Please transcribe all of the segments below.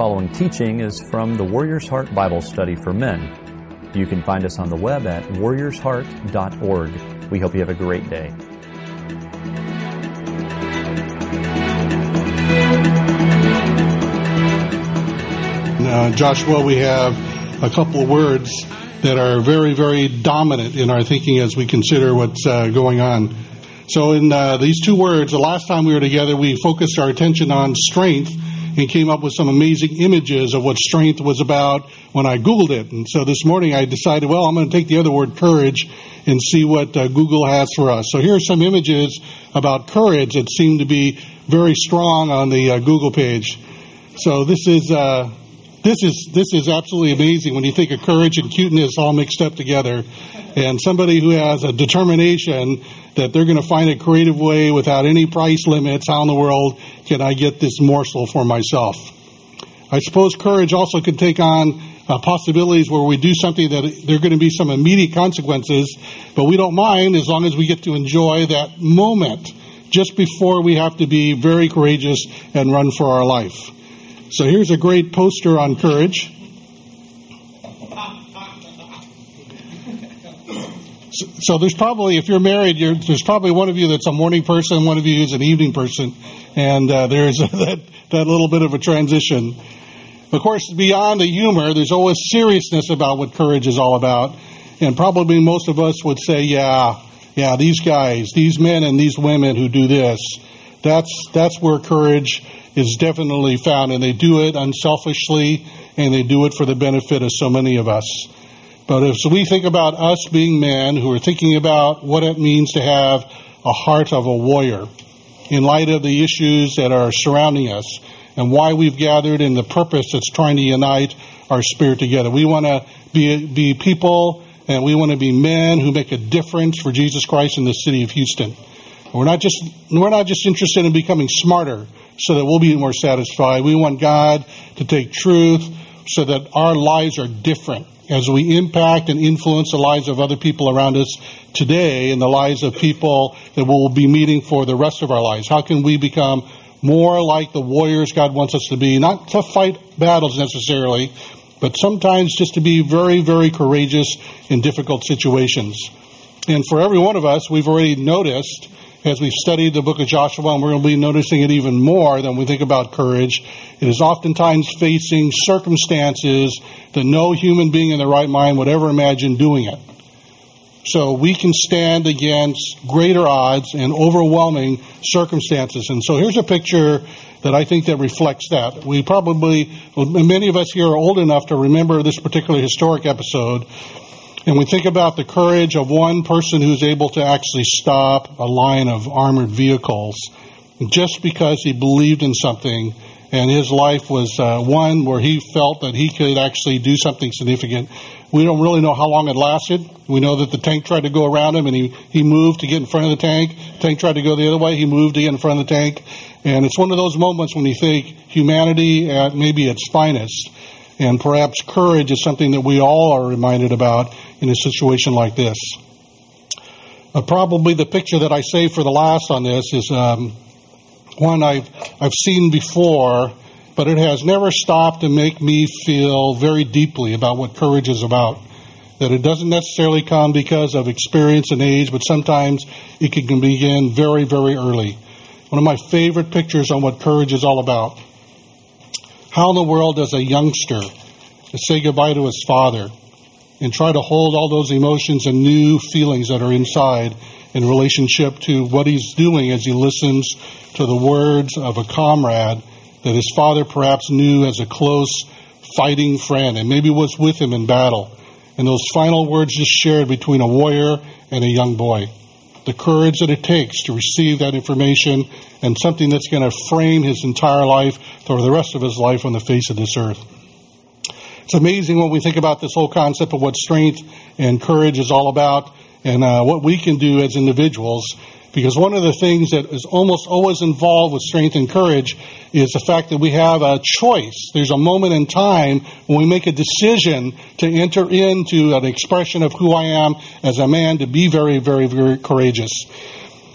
following teaching is from the Warrior's Heart Bible Study for Men. You can find us on the web at warriorsheart.org. We hope you have a great day. Uh, Joshua, we have a couple of words that are very, very dominant in our thinking as we consider what's uh, going on. So, in uh, these two words, the last time we were together, we focused our attention on strength and came up with some amazing images of what strength was about when I Googled it. And so this morning I decided, well, I'm going to take the other word, courage, and see what uh, Google has for us. So here are some images about courage that seem to be very strong on the uh, Google page. So this is uh, this is this is absolutely amazing when you think of courage and cuteness all mixed up together, and somebody who has a determination that they're going to find a creative way without any price limits. How in the world can I get this morsel for myself? I suppose courage also could take on uh, possibilities where we do something that there are going to be some immediate consequences, but we don't mind as long as we get to enjoy that moment just before we have to be very courageous and run for our life. So here's a great poster on courage. So there's probably, if you're married, you're, there's probably one of you that's a morning person, one of you is an evening person, and uh, there's that that little bit of a transition. Of course, beyond the humor, there's always seriousness about what courage is all about, and probably most of us would say, yeah, yeah, these guys, these men and these women who do this, that's that's where courage is definitely found, and they do it unselfishly, and they do it for the benefit of so many of us. But if we think about us being men who are thinking about what it means to have a heart of a warrior in light of the issues that are surrounding us and why we've gathered and the purpose that's trying to unite our spirit together. We want to be, be people and we want to be men who make a difference for Jesus Christ in the city of Houston. We're not just, we're not just interested in becoming smarter so that we'll be more satisfied. We want God to take truth so that our lives are different as we impact and influence the lives of other people around us today and the lives of people that we'll be meeting for the rest of our lives. How can we become more like the warriors God wants us to be? Not to fight battles necessarily, but sometimes just to be very, very courageous in difficult situations. And for every one of us, we've already noticed as we've studied the book of Joshua, and we're going to be noticing it even more than we think about courage, it is oftentimes facing circumstances that no human being in their right mind would ever imagine doing it. So we can stand against greater odds and overwhelming circumstances. And so here's a picture that I think that reflects that. We probably, many of us here are old enough to remember this particular historic episode and we think about the courage of one person who's able to actually stop a line of armored vehicles just because he believed in something and his life was uh, one where he felt that he could actually do something significant. We don't really know how long it lasted. We know that the tank tried to go around him and he, he moved to get in front of the tank. Tank tried to go the other way. He moved to get in front of the tank. And it's one of those moments when you think humanity at maybe its finest. And perhaps courage is something that we all are reminded about in a situation like this. Uh, probably the picture that I save for the last on this is um, one I've, I've seen before, but it has never stopped to make me feel very deeply about what courage is about. That it doesn't necessarily come because of experience and age, but sometimes it can begin very, very early. One of my favorite pictures on what courage is all about. How in the world does a youngster say goodbye to his father and try to hold all those emotions and new feelings that are inside in relationship to what he's doing as he listens to the words of a comrade that his father perhaps knew as a close fighting friend and maybe was with him in battle. And those final words just shared between a warrior and a young boy. The courage that it takes to receive that information and something that's going to frame his entire life for the rest of his life on the face of this earth. It's amazing when we think about this whole concept of what strength and courage is all about and uh, what we can do as individuals. Because one of the things that is almost always involved with strength and courage is the fact that we have a choice. There's a moment in time when we make a decision to enter into an expression of who I am as a man to be very, very, very courageous.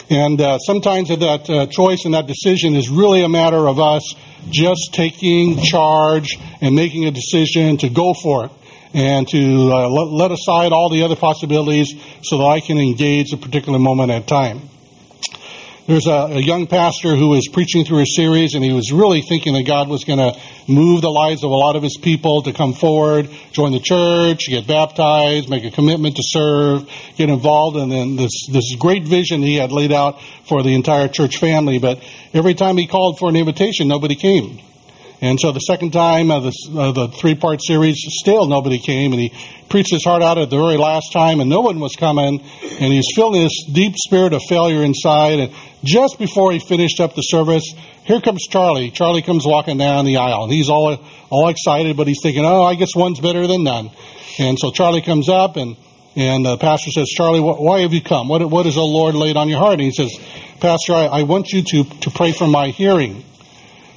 And uh, sometimes that uh, choice and that decision is really a matter of us just taking charge and making a decision to go for it and to uh, let, aside all the other possibilities so that I can engage a particular moment at time. There's a, a, young pastor who was preaching through a series, and he was really thinking that God was going to move the lives of a lot of his people to come forward, join the church, get baptized, make a commitment to serve, get involved in this, this great vision he had laid out for the entire church family. But every time he called for an invitation, nobody came. And so the second time of the, the three part series, still nobody came, and he preached his heart out at the very last time, and no one was coming, and he's feeling this deep spirit of failure inside. And just before he finished up the service, here comes Charlie. Charlie comes walking down the aisle, and he's all all excited, but he's thinking, "Oh, I guess one's better than none." And so Charlie comes up, and and the pastor says, "Charlie, why have you come? What what has the Lord laid on your heart?" And he says, "Pastor, I, I want you to to pray for my hearing."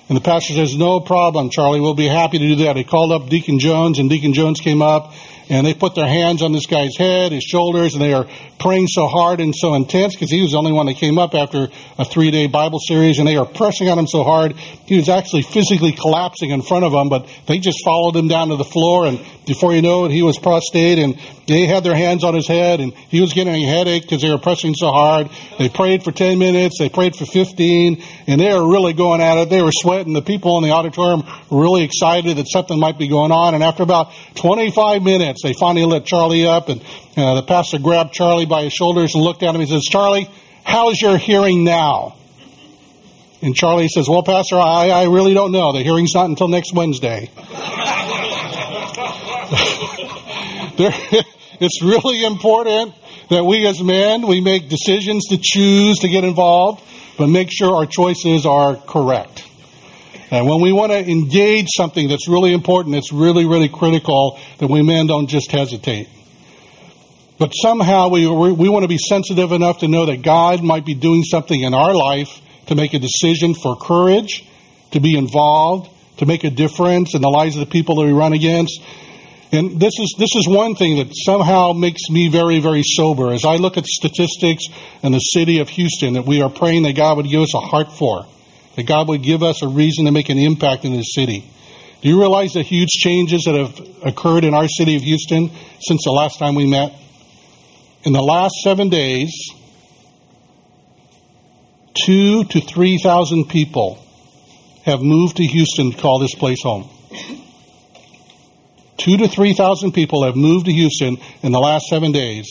And the pastor says, No problem, Charlie. We'll be happy to do that. He called up Deacon Jones, and Deacon Jones came up, and they put their hands on this guy's head, his shoulders, and they are praying so hard and so intense because he was the only one that came up after a three day Bible series, and they are pressing on him so hard he was actually physically collapsing in front of them, but they just followed him down to the floor, and before you know it, he was prostrate, and they had their hands on his head, and he was getting a headache because they were pressing so hard. They prayed for 10 minutes, they prayed for 15, and they were really going at it. They were sweating. The people in the auditorium were really excited that something might be going on, and after about 25 minutes, they finally let Charlie up, and uh, the pastor grabbed Charlie by his shoulders and looked at him. He says, Charlie, how's your hearing now? And Charlie says, Well, Pastor, I, I really don't know. The hearing's not until next Wednesday. there, it's really important that we as men, we make decisions to choose to get involved, but make sure our choices are correct. And when we want to engage something that's really important, it's really, really critical that we men don't just hesitate. But somehow we, we want to be sensitive enough to know that God might be doing something in our life to make a decision for courage, to be involved, to make a difference in the lives of the people that we run against. And this is this is one thing that somehow makes me very very sober as I look at statistics in the city of Houston that we are praying that God would give us a heart for, that God would give us a reason to make an impact in this city. Do you realize the huge changes that have occurred in our city of Houston since the last time we met? In the last seven days, two to three thousand people have moved to Houston to call this place home. Two to three thousand people have moved to Houston in the last seven days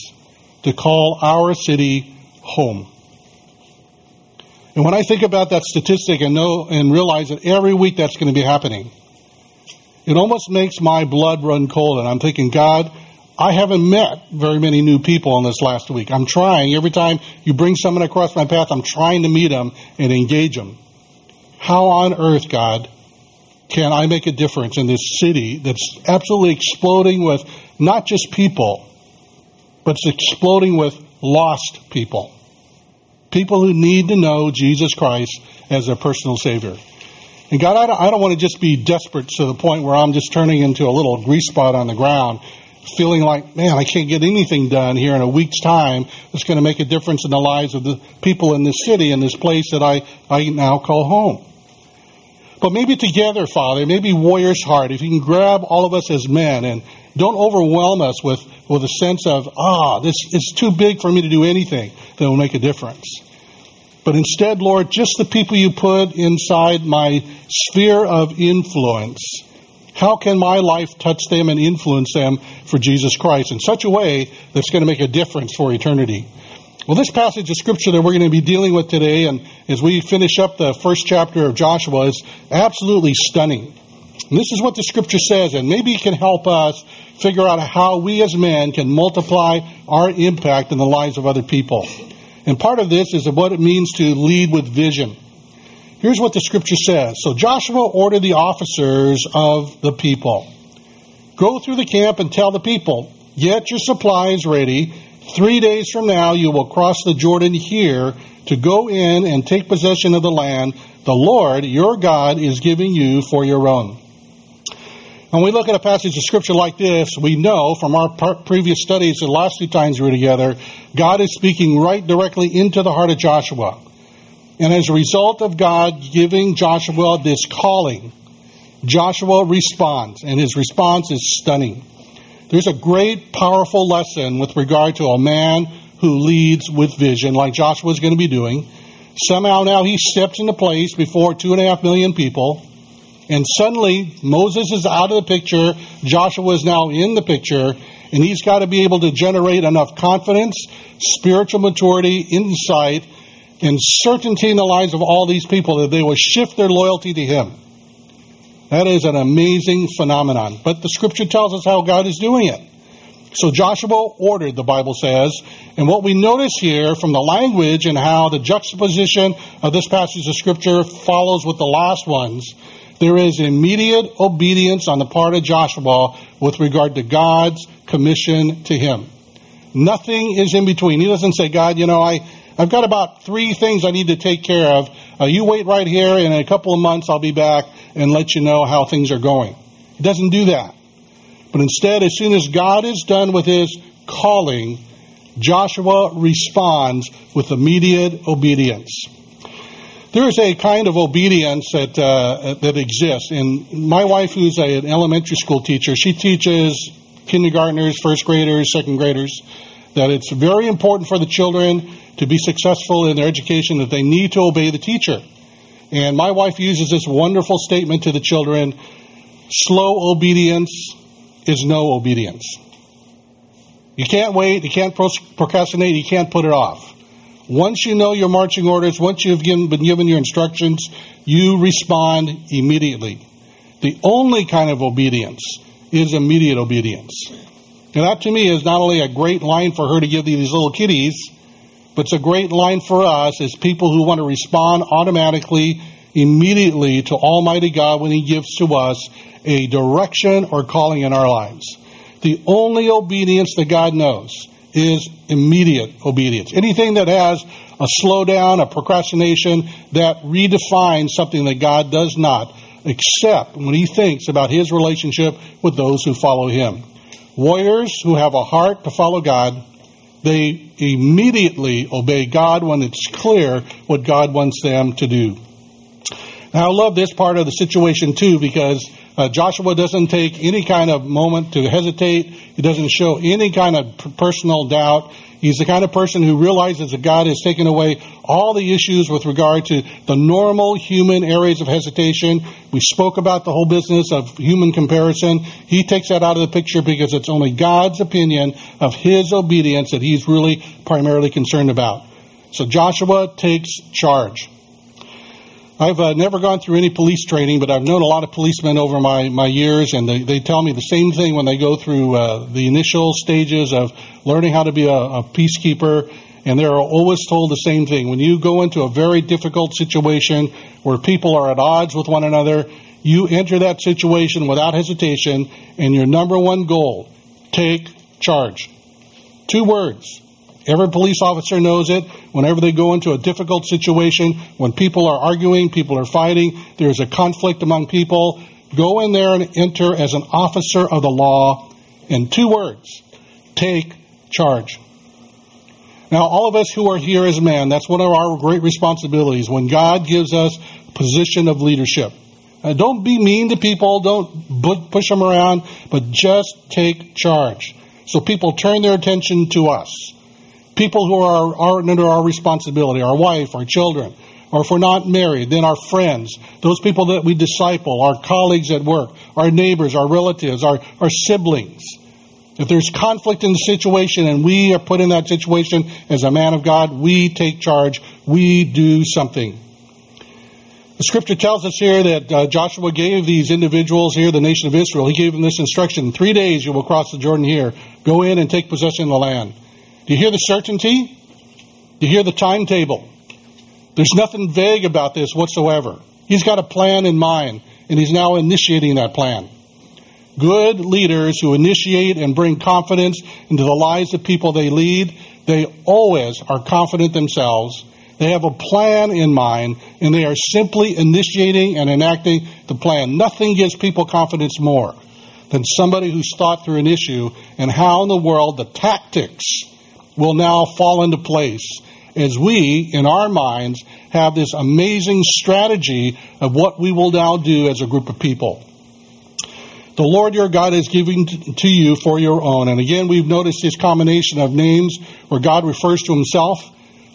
to call our city home. And when I think about that statistic and know and realize that every week that's going to be happening, it almost makes my blood run cold. And I'm thinking, God, I haven't met very many new people in this last week. I'm trying. Every time you bring someone across my path, I'm trying to meet them and engage them. How on earth, God, can I make a difference in this city that's absolutely exploding with not just people, but it's exploding with lost people? People who need to know Jesus Christ as their personal Savior. And God, I don't, I don't want to just be desperate to the point where I'm just turning into a little grease spot on the ground, feeling like, man, I can't get anything done here in a week's time that's going to make a difference in the lives of the people in this city, in this place that I, I now call home. But maybe together, Father, maybe Warrior's Heart, if you can grab all of us as men and don't overwhelm us with, with a sense of, ah, this is too big for me to do anything that will make a difference. But instead, Lord, just the people you put inside my sphere of influence, how can my life touch them and influence them for Jesus Christ in such a way that's going to make a difference for eternity? Well, this passage of scripture that we're going to be dealing with today, and as we finish up the first chapter of Joshua, is absolutely stunning. And this is what the scripture says, and maybe it can help us figure out how we as men can multiply our impact in the lives of other people. And part of this is what it means to lead with vision. Here's what the scripture says. So Joshua ordered the officers of the people Go through the camp and tell the people, get your supplies ready Three days from now, you will cross the Jordan here to go in and take possession of the land the Lord, your God, is giving you for your own. When we look at a passage of scripture like this, we know from our previous studies the last two times we were together, God is speaking right directly into the heart of Joshua. And as a result of God giving Joshua this calling, Joshua responds, and his response is stunning. There's a great, powerful lesson with regard to a man who leads with vision, like Joshua is going to be doing. Somehow now he steps into place before two and a half million people and suddenly, Moses is out of the picture. Joshua is now in the picture. And he's got to be able to generate enough confidence, spiritual maturity, insight, and certainty in the lives of all these people that they will shift their loyalty to him. That is an amazing phenomenon. But the scripture tells us how God is doing it. So Joshua ordered, the Bible says, and what we notice here from the language and how the juxtaposition of this passage of scripture follows with the last ones there is immediate obedience on the part of Joshua with regard to God's commission to him. Nothing is in between. He doesn't say, God, you know, I, I've got about three things I need to take care of. Uh, you wait right here, and in a couple of months I'll be back and let you know how things are going. He doesn't do that. But instead, as soon as God is done with his calling, Joshua responds with immediate obedience there is a kind of obedience that uh, that exists. And my wife, who's a, an elementary school teacher, she teaches kindergartners, first graders, second graders, that it's very important for the children to be successful in their education that they need to obey the teacher. And my wife uses this wonderful statement to the children: "Slow obedience is no obedience." You can't wait. You can't procrastinate. You can't put it off. Once you know your marching orders, once you've given, been given your instructions, you respond immediately. The only kind of obedience is immediate obedience. And that to me is not only a great line for her to give these little kiddies, but it's a great line for us as people who want to respond automatically, immediately to Almighty God when He gives to us a direction or calling in our lives. The only obedience that God knows is immediate obedience. Anything that has a slowdown, a procrastination, that redefines something that God does not, except when he thinks about his relationship with those who follow him. Warriors who have a heart to follow God, they immediately obey God when it's clear what God wants them to do. Now, I love this part of the situation too because uh, Joshua doesn't take any kind of moment to hesitate. He doesn't show any kind of personal doubt. He's the kind of person who realizes that God has taken away all the issues with regard to the normal human areas of hesitation. We spoke about the whole business of human comparison. He takes that out of the picture because it's only God's opinion of his obedience that he's really primarily concerned about. So Joshua takes charge. I've uh, never gone through any police training, but I've known a lot of policemen over my, my years, and they, they tell me the same thing when they go through uh, the initial stages of learning how to be a, a peacekeeper. And they're always told the same thing. When you go into a very difficult situation where people are at odds with one another, you enter that situation without hesitation, and your number one goal take charge. Two words Every police officer knows it. Whenever they go into a difficult situation, when people are arguing, people are fighting, there's a conflict among people, go in there and enter as an officer of the law in two words take charge. Now, all of us who are here as men, that's one of our great responsibilities when God gives us a position of leadership. Don't be mean to people, don't push them around, but just take charge. So people turn their attention to us people who are, are under our responsibility, our wife, our children, or if we're not married, then our friends, those people that we disciple, our colleagues at work, our neighbors, our relatives, our, our siblings. If there's conflict in the situation and we are put in that situation as a man of God, we take charge, we do something. The scripture tells us here that uh, Joshua gave these individuals here, the nation of Israel, he gave them this instruction three days you will cross the Jordan here. Go in and take possession of the land. Do you hear the certainty? Do you hear the timetable? There's nothing vague about this whatsoever. He's got a plan in mind, and he's now initiating that plan. Good leaders who initiate and bring confidence into the lives of people they lead, they always are confident themselves. They have a plan in mind, and they are simply initiating and enacting the plan. Nothing gives people confidence more than somebody who's thought through an issue and how in the world the tactics will now fall into place as we, in our minds, have this amazing strategy of what we will now do as a group of people. The Lord your God is giving to you for your own. And again, we've noticed this combination of names where God refers to himself.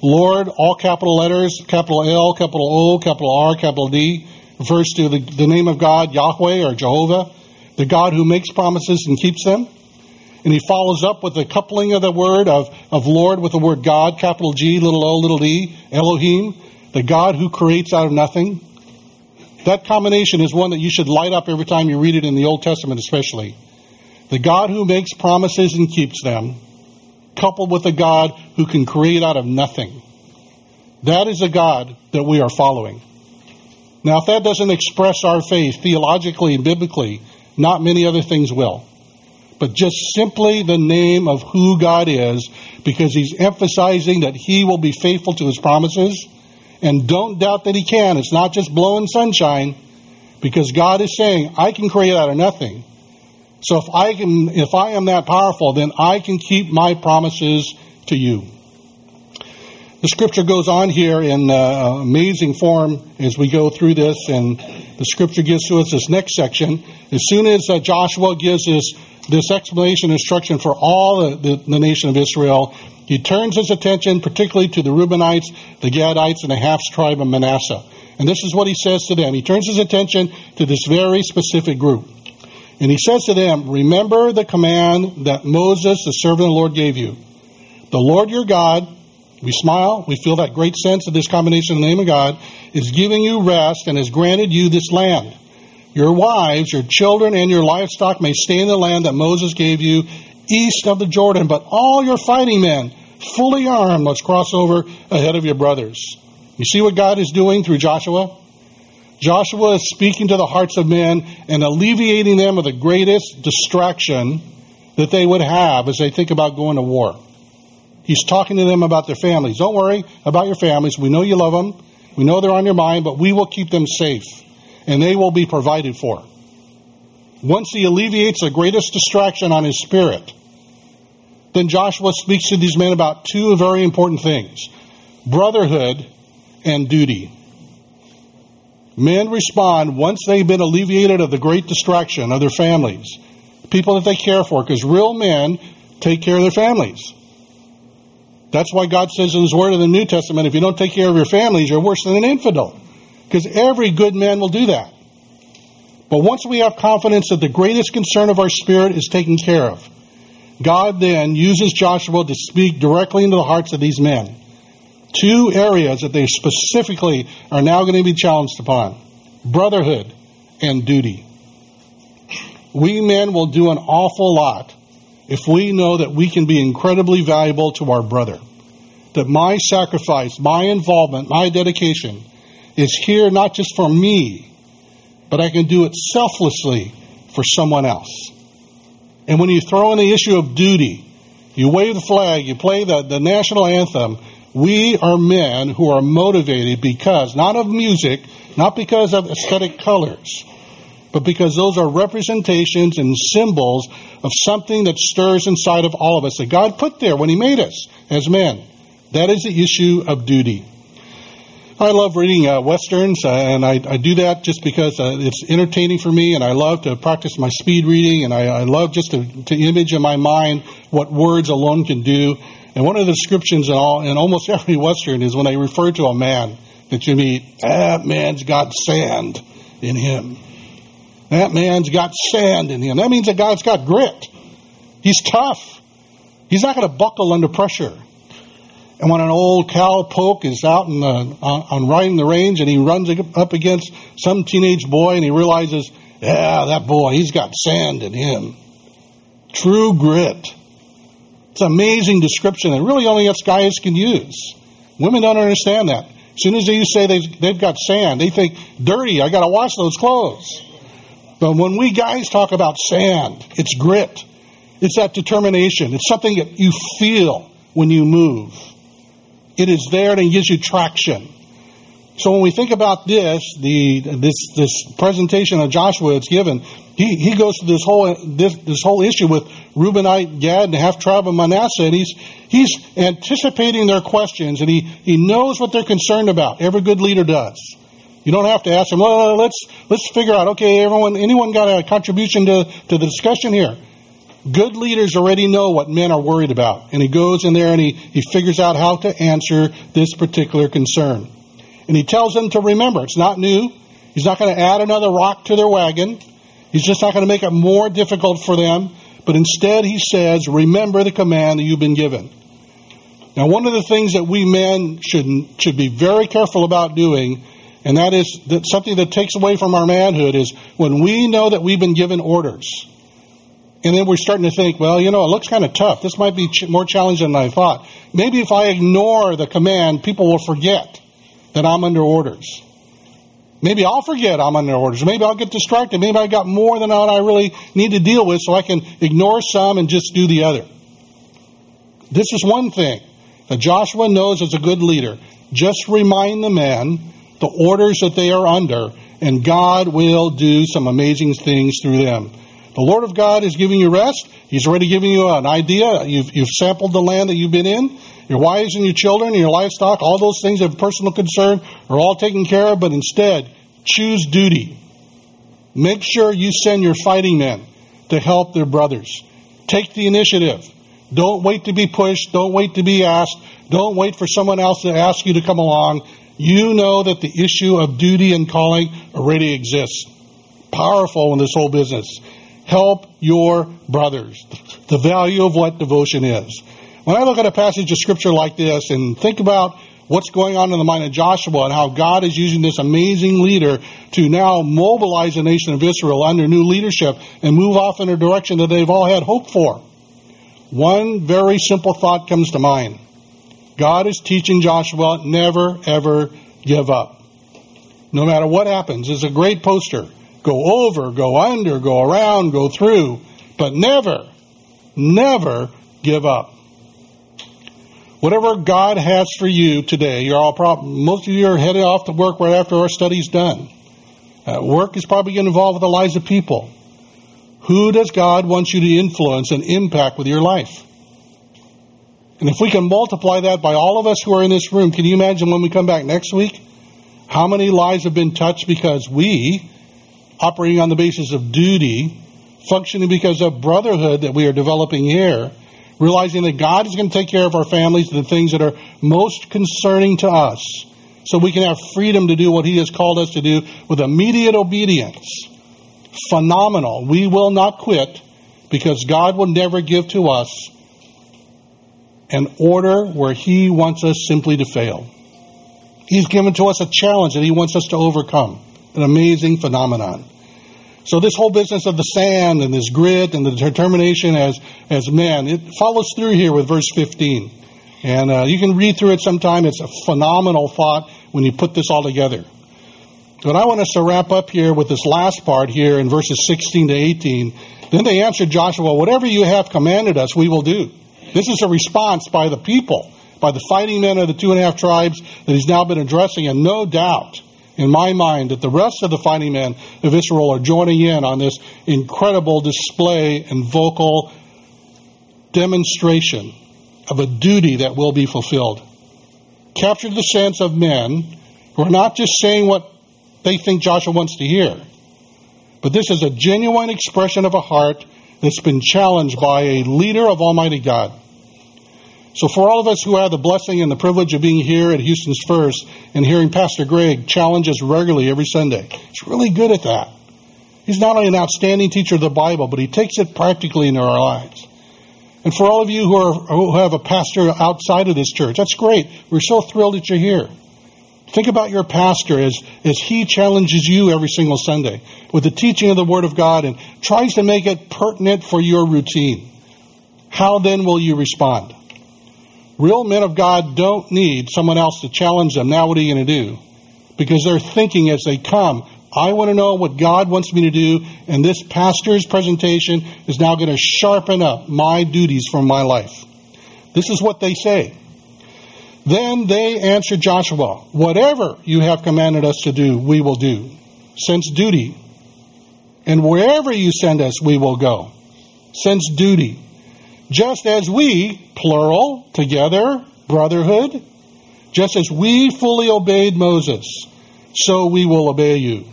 Lord, all capital letters, capital L, capital O, capital R, capital D, refers to the, the name of God, Yahweh or Jehovah, the God who makes promises and keeps them. And he follows up with the coupling of the word of, of Lord with the word God, capital G, little o, little d, Elohim, the God who creates out of nothing. That combination is one that you should light up every time you read it in the Old Testament, especially. The God who makes promises and keeps them, coupled with a God who can create out of nothing. That is a God that we are following. Now, if that doesn't express our faith theologically and biblically, not many other things will. But just simply the name of who God is, because He's emphasizing that He will be faithful to His promises and don't doubt that He can. It's not just blowing sunshine, because God is saying, I can create out of nothing. So if I can, if I am that powerful, then I can keep my promises to you. The scripture goes on here in uh, amazing form as we go through this, and the scripture gives to us this next section. As soon as uh, Joshua gives us this explanation and instruction for all the, the, the nation of Israel, he turns his attention particularly to the Reubenites, the Gadites, and the half tribe of Manasseh. And this is what he says to them. He turns his attention to this very specific group. And he says to them, Remember the command that Moses, the servant of the Lord, gave you. The Lord your God, we smile, we feel that great sense of this combination of the name of God, is giving you rest and has granted you this land. Your wives, your children, and your livestock may stay in the land that Moses gave you east of the Jordan, but all your fighting men, fully armed, must cross over ahead of your brothers. You see what God is doing through Joshua? Joshua is speaking to the hearts of men and alleviating them of the greatest distraction that they would have as they think about going to war. He's talking to them about their families. Don't worry about your families. We know you love them. We know they're on your mind, but we will keep them safe and they will be provided for. Once he alleviates the greatest distraction on his spirit, then Joshua speaks to these men about two very important things brotherhood and duty. Men respond once they've been alleviated of the great distraction of their families, people that they care for, because real men take care of their families. That's why God says in His Word in the New Testament, if you don't take care of your families, you're worse than an infidel. Because every good man will do that. But once we have confidence that the greatest concern of our spirit is taken care of, God then uses Joshua to speak directly into the hearts of these men. Two areas that they specifically are now going to be challenged upon brotherhood and duty. We men will do an awful lot if we know that we can be incredibly valuable to our brother. That my sacrifice, my involvement, my dedication is here not just for me, but I can do it selflessly for someone else. And when you throw in the issue of duty, you wave the flag, you play the, the national anthem, we are men who are motivated because, not of music, not because of aesthetic colors, but because those are representations and symbols of something that stirs inside of all of us that God put there when He made us as men. That is the issue of duty. I love reading uh, westerns, uh, and I, I, do that just because uh, it's entertaining for me, and I love to practice my speed reading, and I, I love just to, to, image in my mind what words alone can do. And one of the descriptions in, all, in almost every western is when they refer to a man that you meet, that man's got sand in him. That man's got sand in him. That means that guy's got grit. He's tough. He's not going to buckle under pressure. And when an old cowpoke is out in the, on, on riding the range and he runs up against some teenage boy and he realizes, yeah, that boy, he's got sand in him. True grit. It's an amazing description that really only us guys can use. Women don't understand that. As soon as you say they've, they've got sand, they think, dirty, I got to wash those clothes. But when we guys talk about sand, it's grit. It's that determination. It's something that you feel when you move. It is there and it gives you traction. So when we think about this, the this this presentation of Joshua it's given, he, he goes to this whole this, this whole issue with Reubenite, Gad, and half tribe of Manasseh, and he's he's anticipating their questions, and he, he knows what they're concerned about. Every good leader does. You don't have to ask them. Well, let's let's figure out. Okay, everyone, anyone got a contribution to to the discussion here? Good leaders already know what men are worried about, and he goes in there and he, he figures out how to answer this particular concern. And he tells them to remember, it's not new. He's not going to add another rock to their wagon. He's just not going to make it more difficult for them. But instead, he says, remember the command that you've been given. Now, one of the things that we men should, should be very careful about doing, and that is that something that takes away from our manhood, is when we know that we've been given orders and then we're starting to think, well, you know, it looks kind of tough. This might be ch- more challenging than I thought. Maybe if I ignore the command, people will forget that I'm under orders. Maybe I'll forget I'm under orders. Maybe I'll get distracted. Maybe I got more than what I really need to deal with, so I can ignore some and just do the other. This is one thing that Joshua knows as a good leader. Just remind the men the orders that they are under, and God will do some amazing things through them. The Lord of God is giving you rest. He's already giving you an idea. You've, you've sampled the land that you've been in. Your wives and your children and your livestock, all those things of personal concern are all taken care of, but instead, choose duty. Make sure you send your fighting men to help their brothers. Take the initiative. Don't wait to be pushed. Don't wait to be asked. Don't wait for someone else to ask you to come along. You know that the issue of duty and calling already exists. Powerful in this whole business. Help your brothers. The value of what devotion is. When I look at a passage of scripture like this and think about what's going on in the mind of Joshua and how God is using this amazing leader to now mobilize the nation of Israel under new leadership and move off in a direction that they've all had hope for. One very simple thought comes to mind. God is teaching Joshua never ever give up. No matter what happens, it's a great poster go over, go under, go around, go through, but never, never give up. Whatever God has for you today, you're all prob- most of you are headed off to work right after our study's done. Uh, work is probably going to involve the lives of people. Who does God want you to influence and impact with your life? And if we can multiply that by all of us who are in this room, can you imagine when we come back next week? How many lives have been touched because we operating on the basis of duty, functioning because of brotherhood that we are developing here, realizing that God is going to take care of our families, and the things that are most concerning to us, so we can have freedom to do what He has called us to do with immediate obedience. Phenomenal. We will not quit because God will never give to us an order where He wants us simply to fail. He's given to us a challenge that He wants us to overcome. An amazing phenomenon. So this whole business of the sand and this grit and the determination as as men, it follows through here with verse 15, and uh, you can read through it sometime. It's a phenomenal thought when you put this all together. But I want us to wrap up here with this last part here in verses 16 to 18. Then they answered Joshua, "Whatever you have commanded us, we will do." This is a response by the people, by the fighting men of the two and a half tribes that he's now been addressing, and no doubt in my mind that the rest of the fighting men of Israel are joining in on this incredible display and vocal demonstration of a duty that will be fulfilled. Capture the sense of men who are not just saying what they think Joshua wants to hear, but this is a genuine expression of a heart that's been challenged by a leader of Almighty God. So, for all of us who have the blessing and the privilege of being here at Houston's First and hearing Pastor Greg challenge us regularly every Sunday, he's really good at that. He's not only an outstanding teacher of the Bible, but he takes it practically into our lives. And for all of you who, are, who have a pastor outside of this church, that's great. We're so thrilled that you're here. Think about your pastor as, as he challenges you every single Sunday with the teaching of the Word of God and tries to make it pertinent for your routine. How then will you respond? Real men of God don't need someone else to challenge them. Now, what are you going to do? Because they're thinking as they come, I want to know what God wants me to do, and this pastor's presentation is now going to sharpen up my duties for my life. This is what they say. Then they answered Joshua, Whatever you have commanded us to do, we will do. since duty. and wherever you send us, we will go. since duty. Just as we, plural, together, brotherhood, just as we fully obeyed Moses, so we will obey you.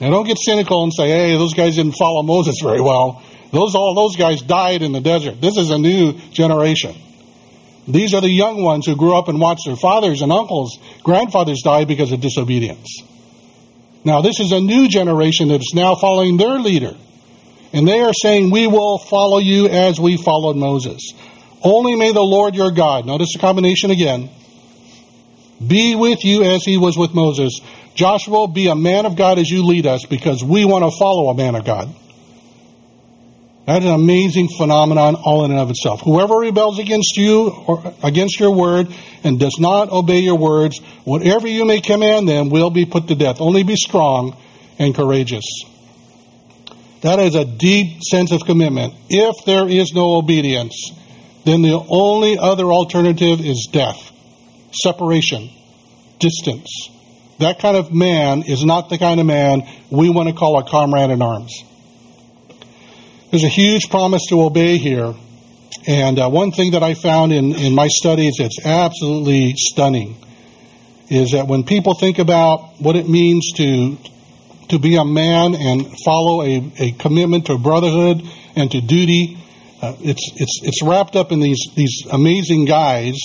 Now don't get cynical and say, hey, those guys didn't follow Moses very well. Those all those guys died in the desert. This is a new generation. These are the young ones who grew up and watched their fathers and uncles, grandfathers die because of disobedience. Now, this is a new generation that is now following their leader. And they are saying, We will follow you as we followed Moses. Only may the Lord your God, notice the combination again, be with you as he was with Moses. Joshua, be a man of God as you lead us because we want to follow a man of God. That's an amazing phenomenon all in and of itself. Whoever rebels against you or against your word and does not obey your words, whatever you may command them will be put to death. Only be strong and courageous. That is a deep sense of commitment. If there is no obedience, then the only other alternative is death, separation, distance. That kind of man is not the kind of man we want to call a comrade in arms. There's a huge promise to obey here. And uh, one thing that I found in, in my studies that's absolutely stunning is that when people think about what it means to to be a man and follow a, a commitment to brotherhood and to duty, uh, it's it's it's wrapped up in these these amazing guys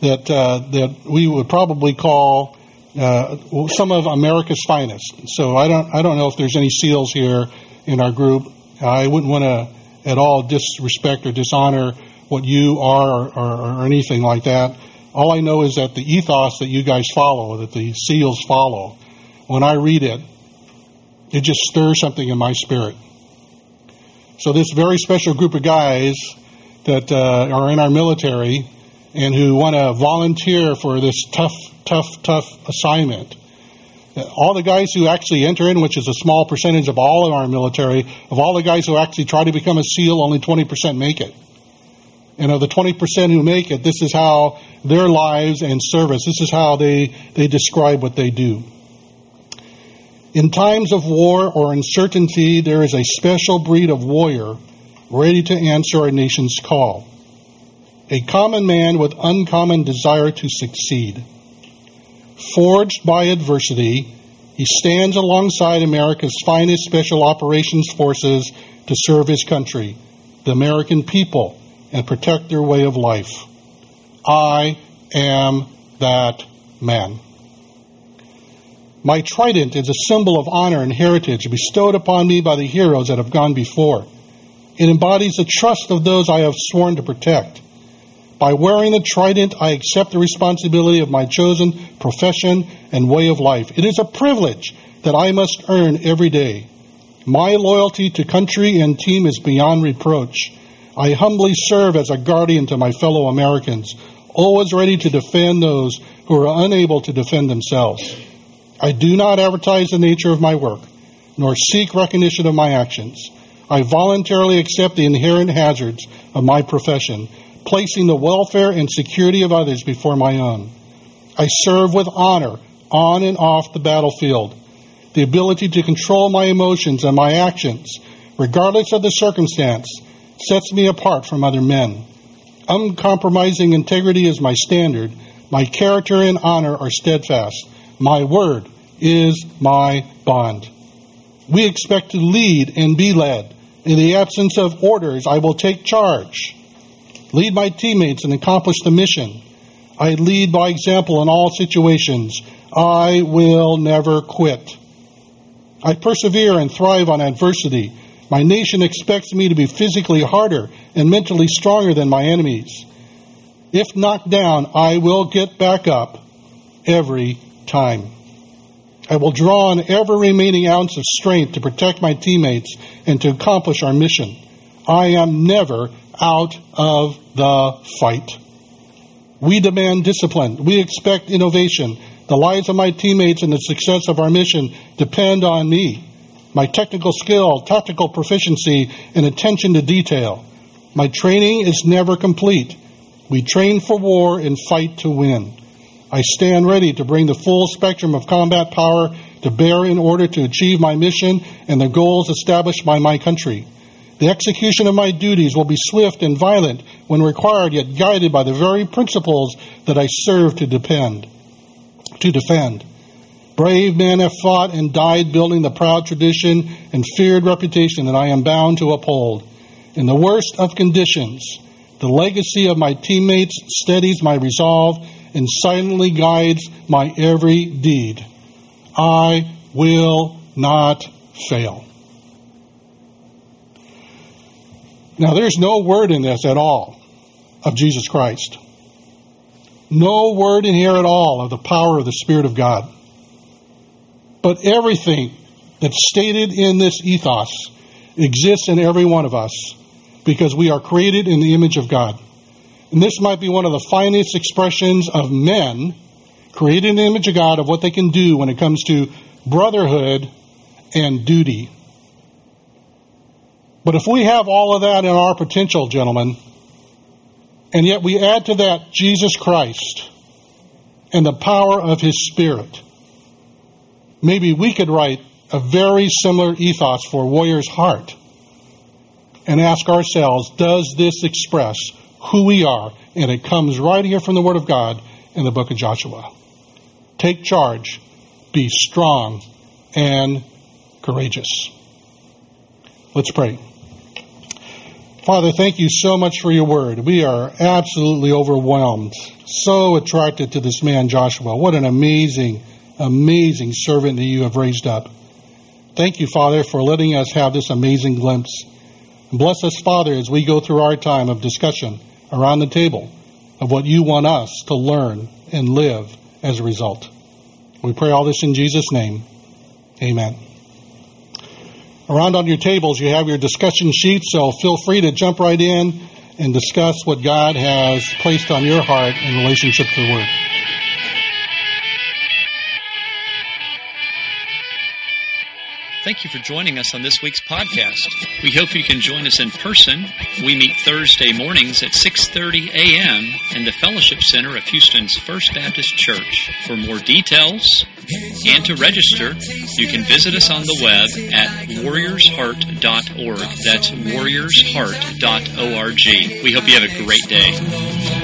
that uh, that we would probably call uh, some of America's finest. So I don't I don't know if there's any SEALs here in our group. I wouldn't want to at all disrespect or dishonor what you are or, or, or, anything like that. All I know is that the ethos that you guys follow, that the SEALs follow, when I read it, it just stirs something in my spirit. So, this very special group of guys that uh, are in our military and who want to volunteer for this tough, tough, tough assignment all the guys who actually enter in, which is a small percentage of all of our military, of all the guys who actually try to become a SEAL, only 20% make it. And of the 20% who make it, this is how their lives and service, this is how they, they describe what they do. In times of war or uncertainty, there is a special breed of warrior ready to answer our nation's call. A common man with uncommon desire to succeed. Forged by adversity, he stands alongside America's finest special operations forces to serve his country, the American people, and protect their way of life. I am that man. My trident is a symbol of honor and heritage bestowed upon me by the heroes that have gone before. It embodies the trust of those I have sworn to protect. By wearing the trident, I accept the responsibility of my chosen profession and way of life. It is a privilege that I must earn every day. My loyalty to country and team is beyond reproach. I humbly serve as a guardian to my fellow Americans, always ready to defend those who are unable to defend themselves. I do not advertise the nature of my work, nor seek recognition of my actions. I voluntarily accept the inherent hazards of my profession placing the welfare and security of others before my own. I serve with honor on and off the battlefield. The ability to control my emotions and my actions, regardless of the circumstance, sets me apart from other men. Uncompromising integrity is my standard. My character and honor are steadfast. My word is my bond. We expect to lead and be led. In the absence of orders, I will take charge lead my teammates, and accomplish the mission. I lead by example in all situations. I will never quit. I persevere and thrive on adversity. My nation expects me to be physically harder and mentally stronger than my enemies. If knocked down, I will get back up every time. I will draw on every remaining ounce of strength to protect my teammates and to accomplish our mission. I am never out of the fight. We demand discipline. We expect innovation. The lives of my teammates and the success of our mission depend on me. My technical skill, tactical proficiency, and attention to detail. My training is never complete. We train for war and fight to win. I stand ready to bring the full spectrum of combat power to bear in order to achieve my mission and the goals established by my country. The execution of my duties will be swift and violent when required, yet guided by the very principles that I serve to depend, to defend. Brave men have fought and died building the proud tradition and feared reputation that I am bound to uphold. In the worst of conditions, the legacy of my teammates steadies my resolve and silently guides my every deed. I will not fail. Now, there's no word in this at all of Jesus Christ. No word in here at all of the power of the Spirit of God. But everything that's stated in this ethos exists in every one of us because we are created in the image of God. And this might be one of the finest expressions of men created in the image of God of what they can do when it comes to brotherhood and duty. But if we have all of that in our potential, gentlemen, and yet we add to that Jesus Christ and the power of His Spirit, maybe we could write a very similar ethos for Warrior's Heart and ask ourselves, does this express who we are? And it comes right here from the Word of God in the book of Joshua. Take charge, be strong and courageous. Let's pray. Father, thank you so much for your word. We are absolutely overwhelmed, so attracted to this man, Joshua. What an amazing, amazing servant that you have raised up. Thank you, Father, for letting us have this amazing glimpse. Bless us, Father, as we go through our time of discussion around the table of what you want us to learn and live as a result. We pray all this in Jesus' name. Amen. Around on your tables, you have your discussion sheets, so feel free to jump right in and discuss what God has placed on your heart in relationship to the Word. Thank you for joining us on this week's podcast. We hope you can join us in person. We meet Thursday mornings at 6:30 a.m. in the Fellowship Center of Houston's First Baptist Church. For more details and to register, you can visit us on the web at warriorsheart.org. That's warriorsheart.org. We hope you have a great day.